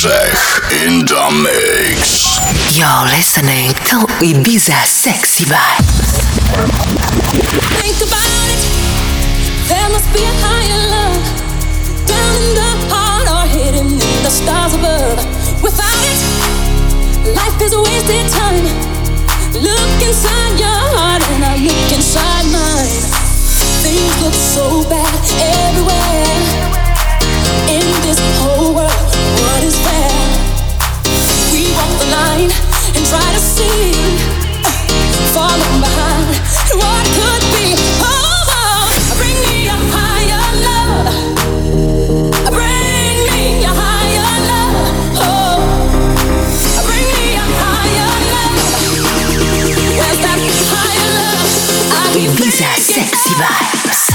Grzech in the mix. You're listening to Ibiza Sexy Vibes. Think about it. There must be a higher love down in the heart or hidden in the stars above. Without it, life is a wasted time. Look inside your heart and I look inside mine. Things look so bad everywhere in this whole world. What is fair? We line and try to see, falling behind what could be. Bring me a higher love. Bring me a higher love. Oh, bring me a higher love. Higher love? Sexy Vibes.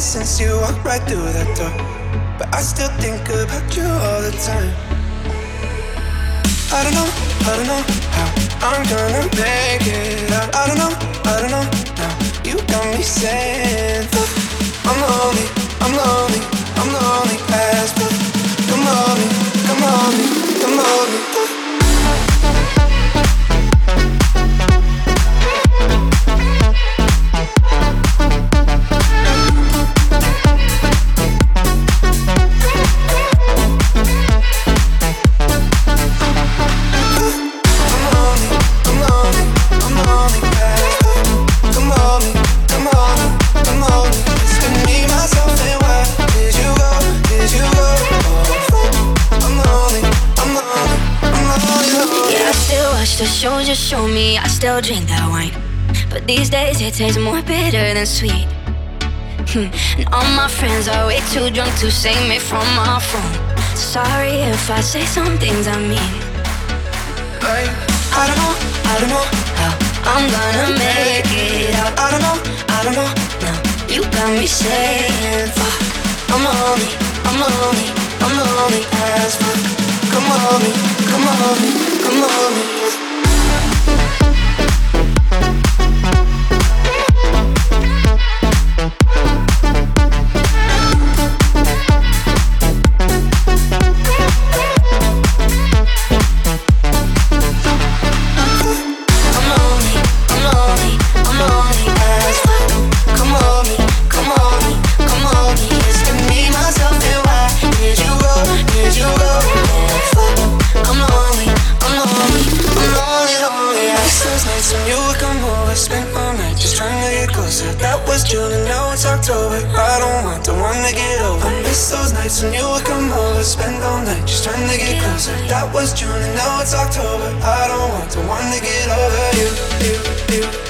Since you walked right through that door, but I still think about you all the time. I don't know, I don't know how I'm gonna make it out. I don't know, I don't know now. You got me saying that I'm lonely, I'm lonely, I'm lonely as fuck. Come on me, come on me, come on me. It tastes more bitter than sweet. Hmm. And all my friends are way too drunk to save me from my phone. Sorry if I say some things I mean. I, I don't know, I don't know How I'm gonna make it out. I don't know, I don't know Now you got me saying, fuck. I'm lonely, I'm lonely, I'm lonely as fuck. Come on me, come on me, come on me. Trying to get closer. That was June and now it's October. I don't want the one to get over you, you, you,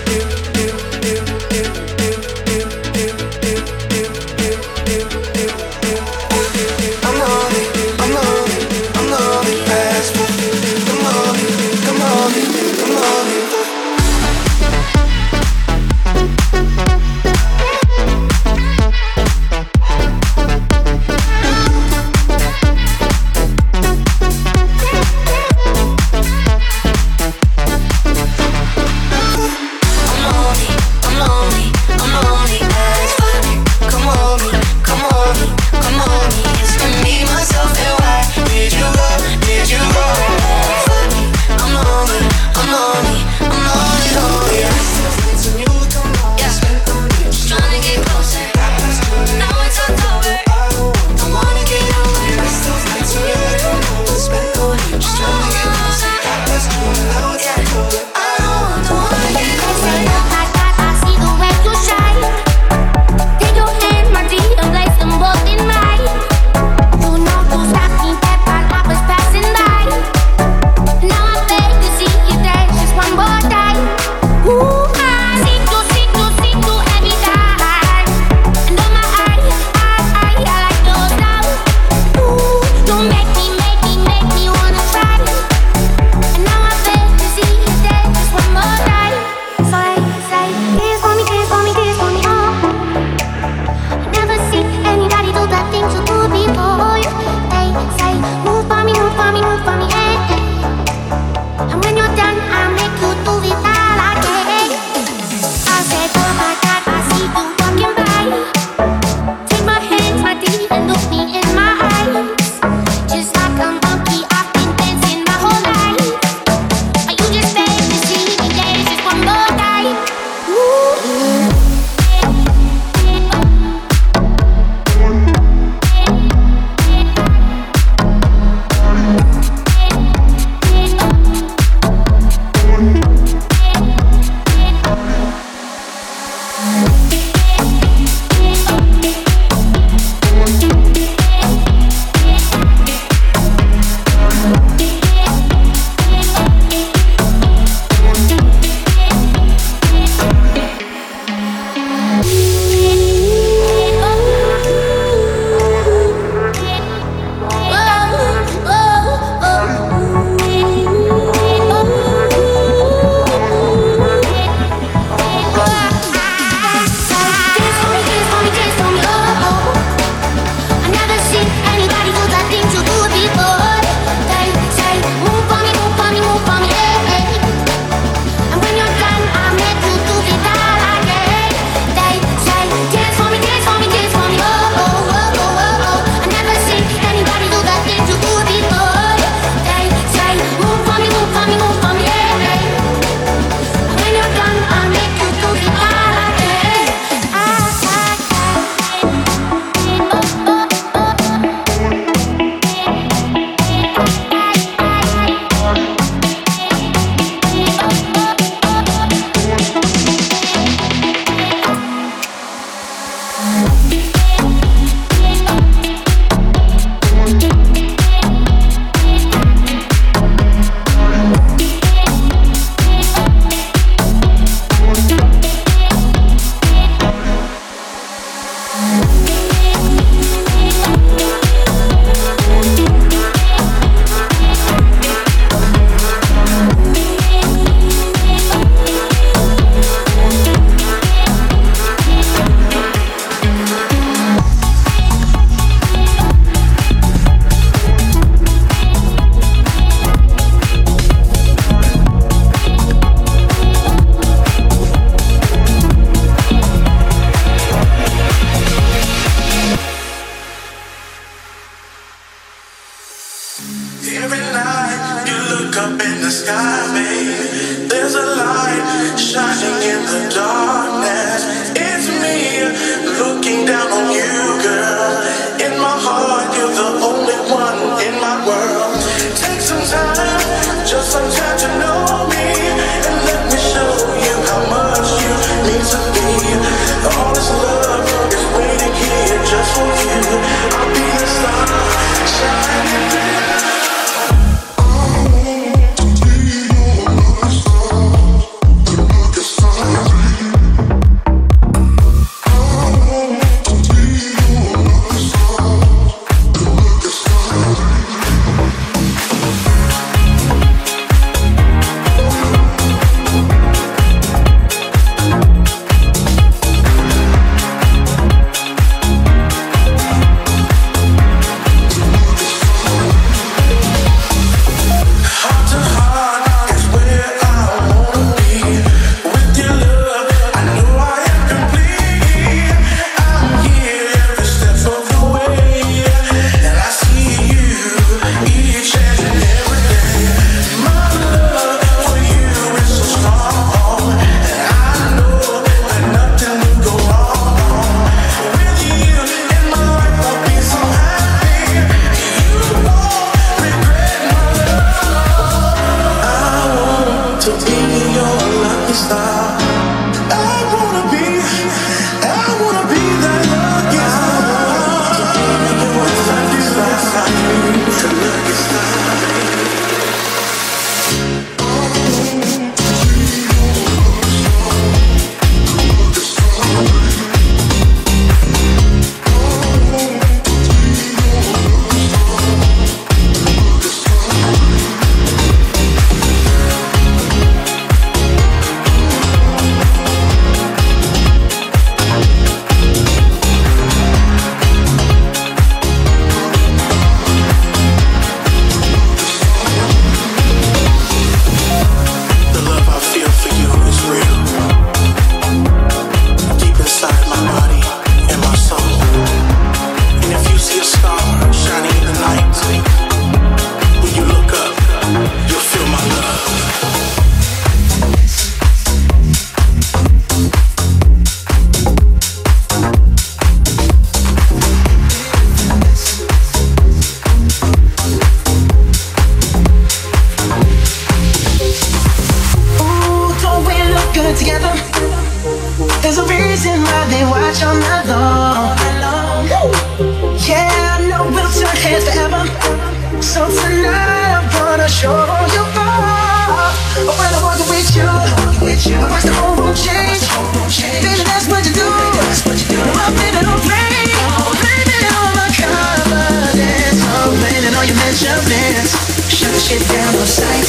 push down on sight.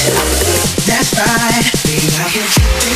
That's right. We out here.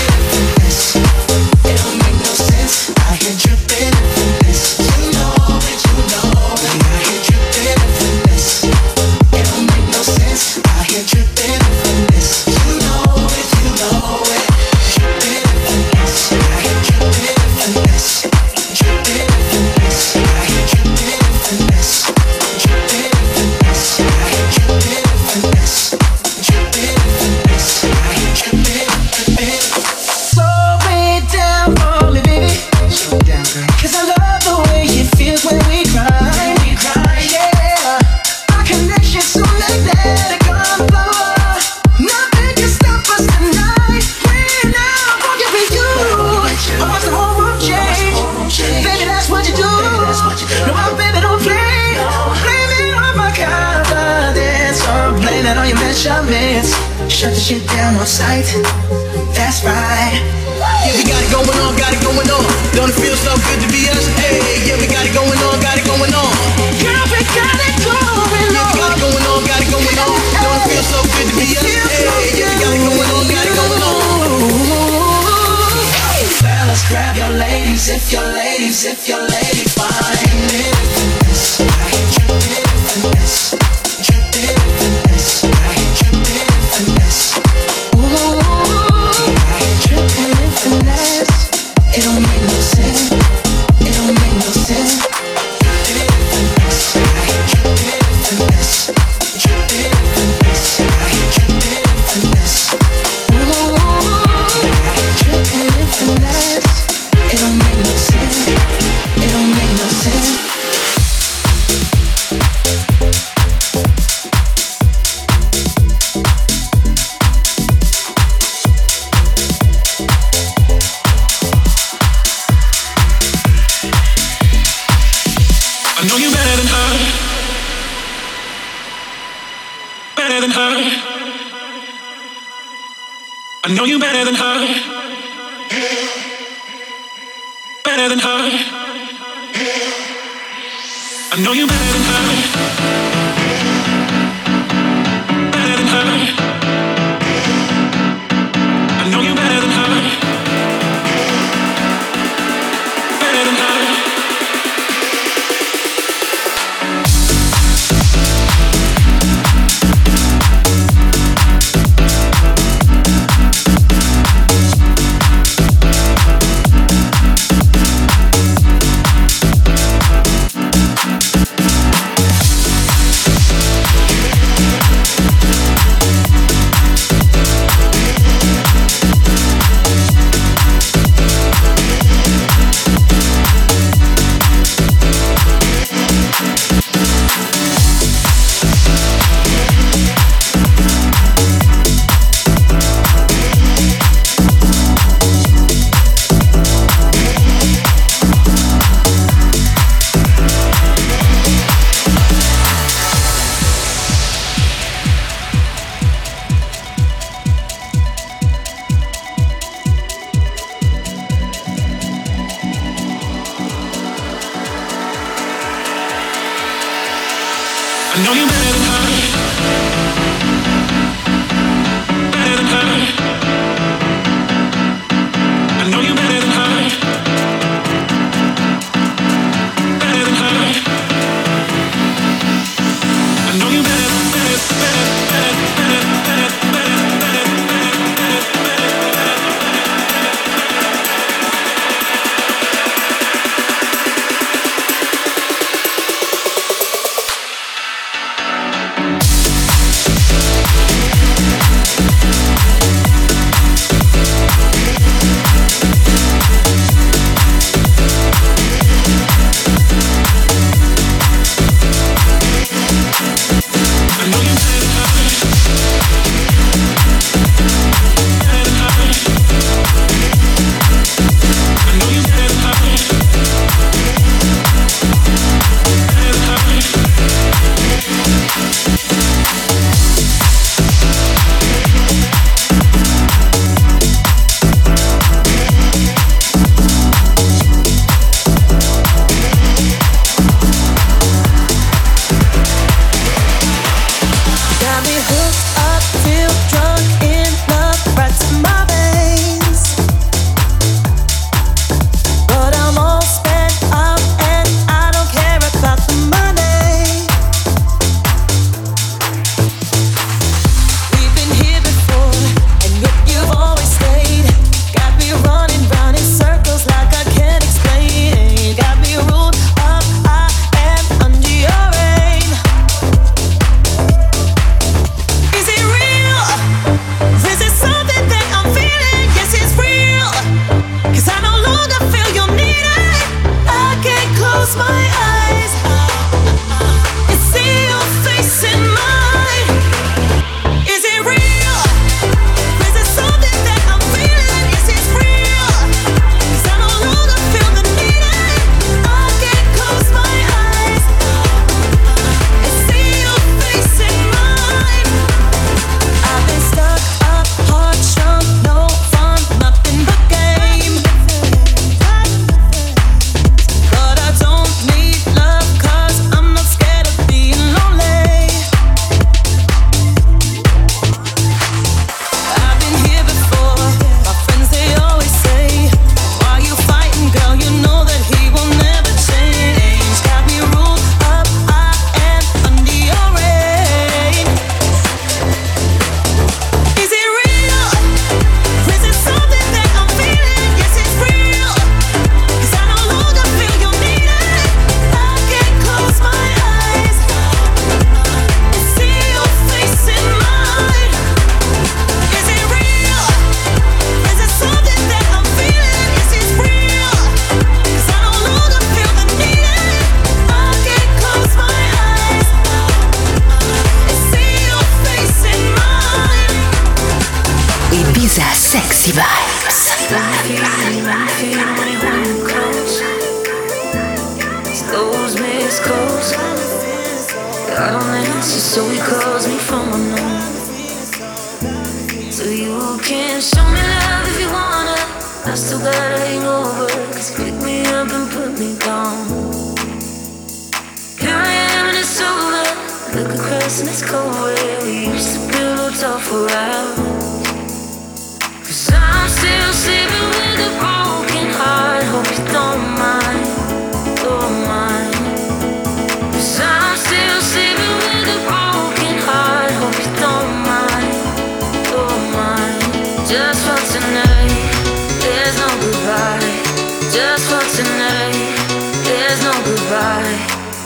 I know you better than her. Better than her.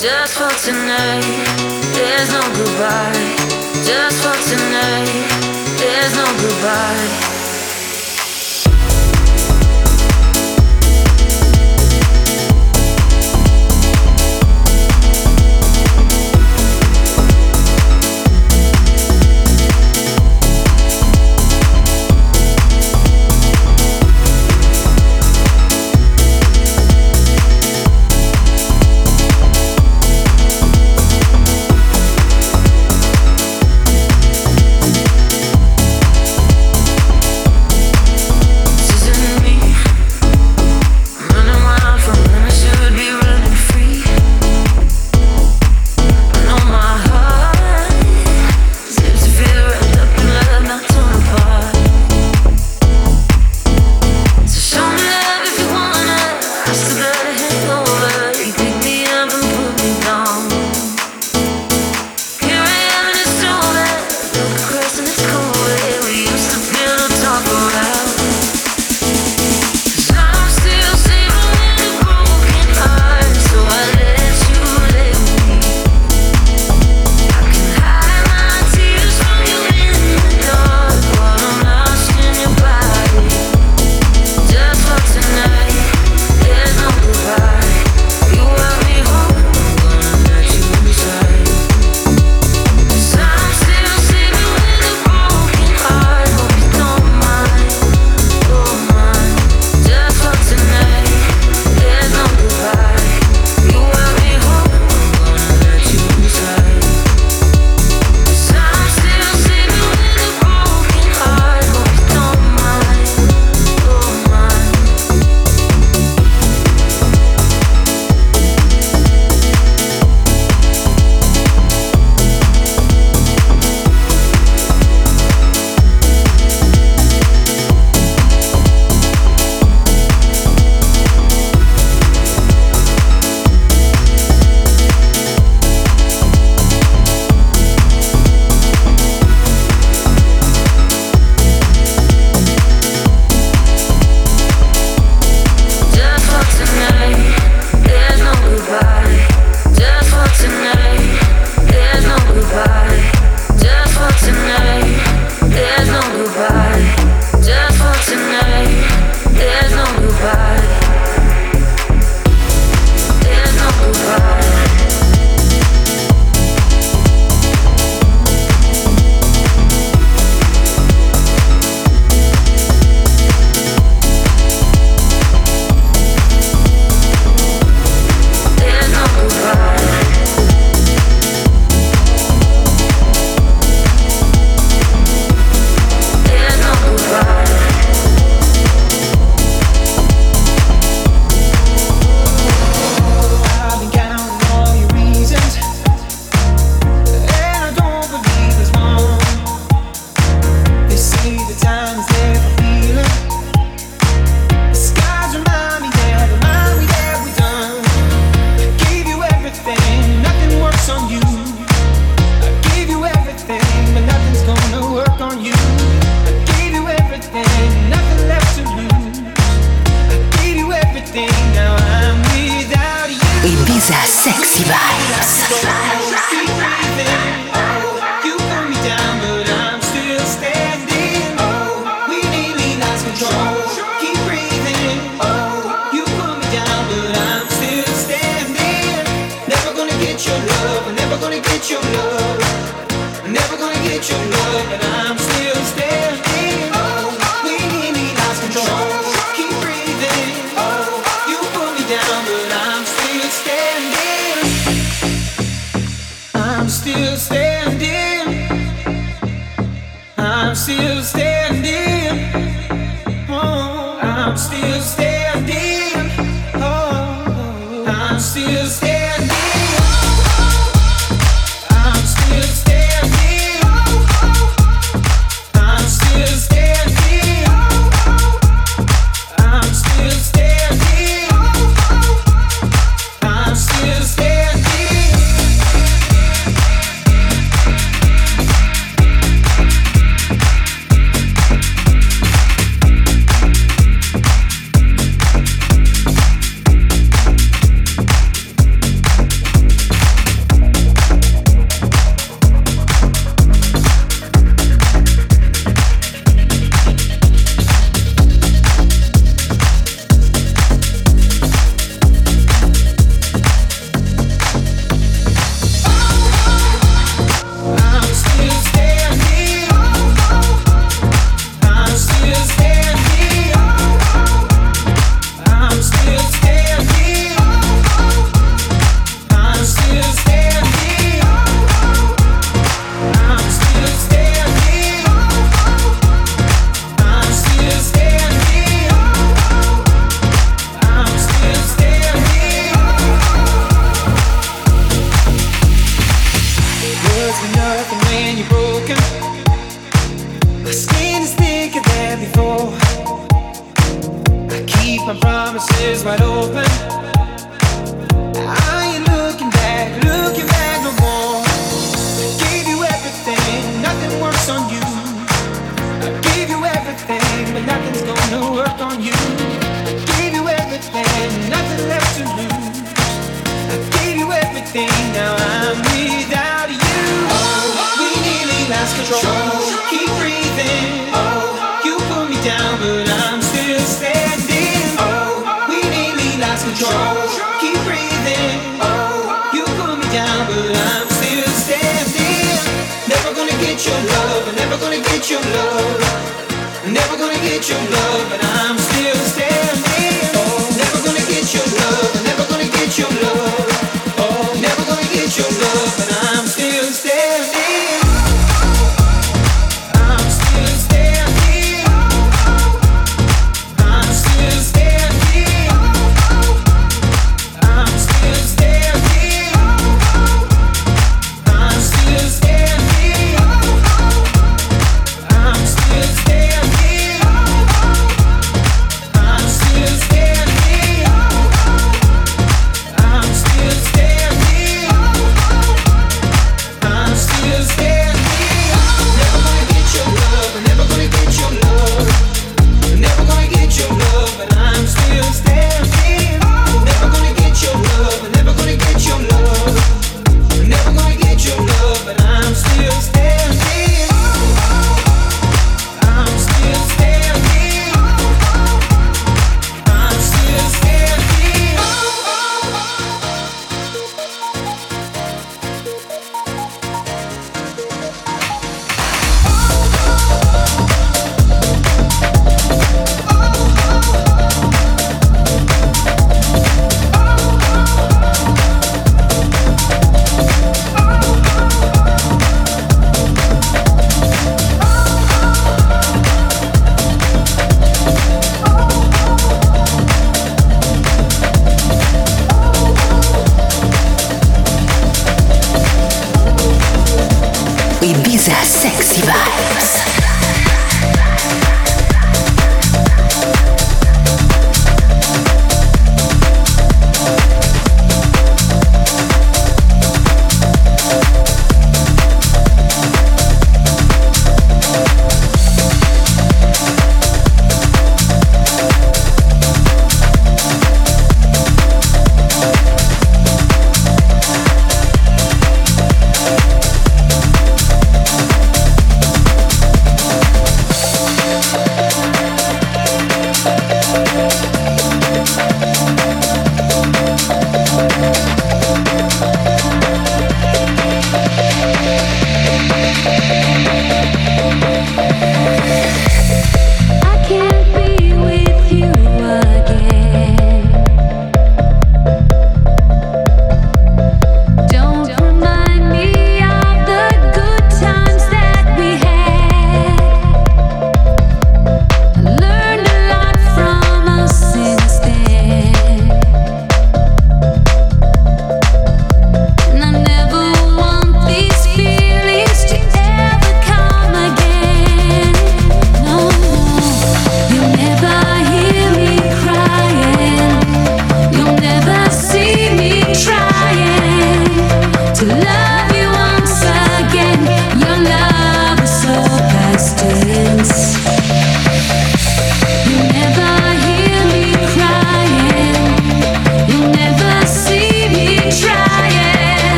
Just for tonight, there's no goodbye. Just for tonight, there's no goodbye.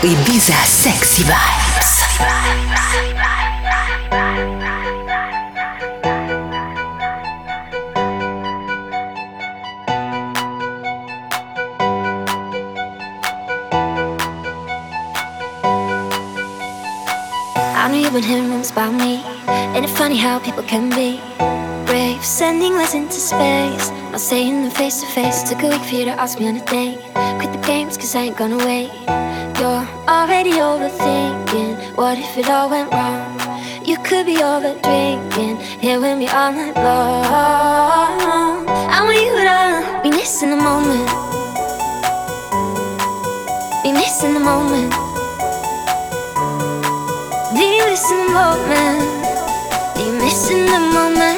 Ibiza Sexy Vibes. Been hearing rumors about me. Ain't it funny how people can be brave? Sending letters into space. Not saying them face to face. Took a week for you to ask me on a date. Quit the games, cause I ain't gonna wait. You're already overthinking. What if it all went wrong? You could be over drinking. Here with me all night long. I want you to be missing the moment. Be missing the moment. You missing the moment? You missing the moment?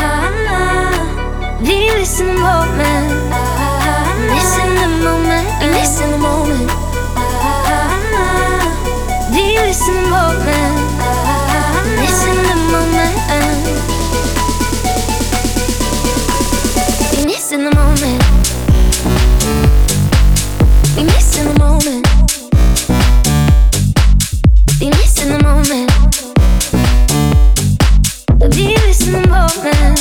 be missing the moment. Missing the moment. Missing the moment. Missing the moment. Missing the moment. Missing the moment. Missing the moment.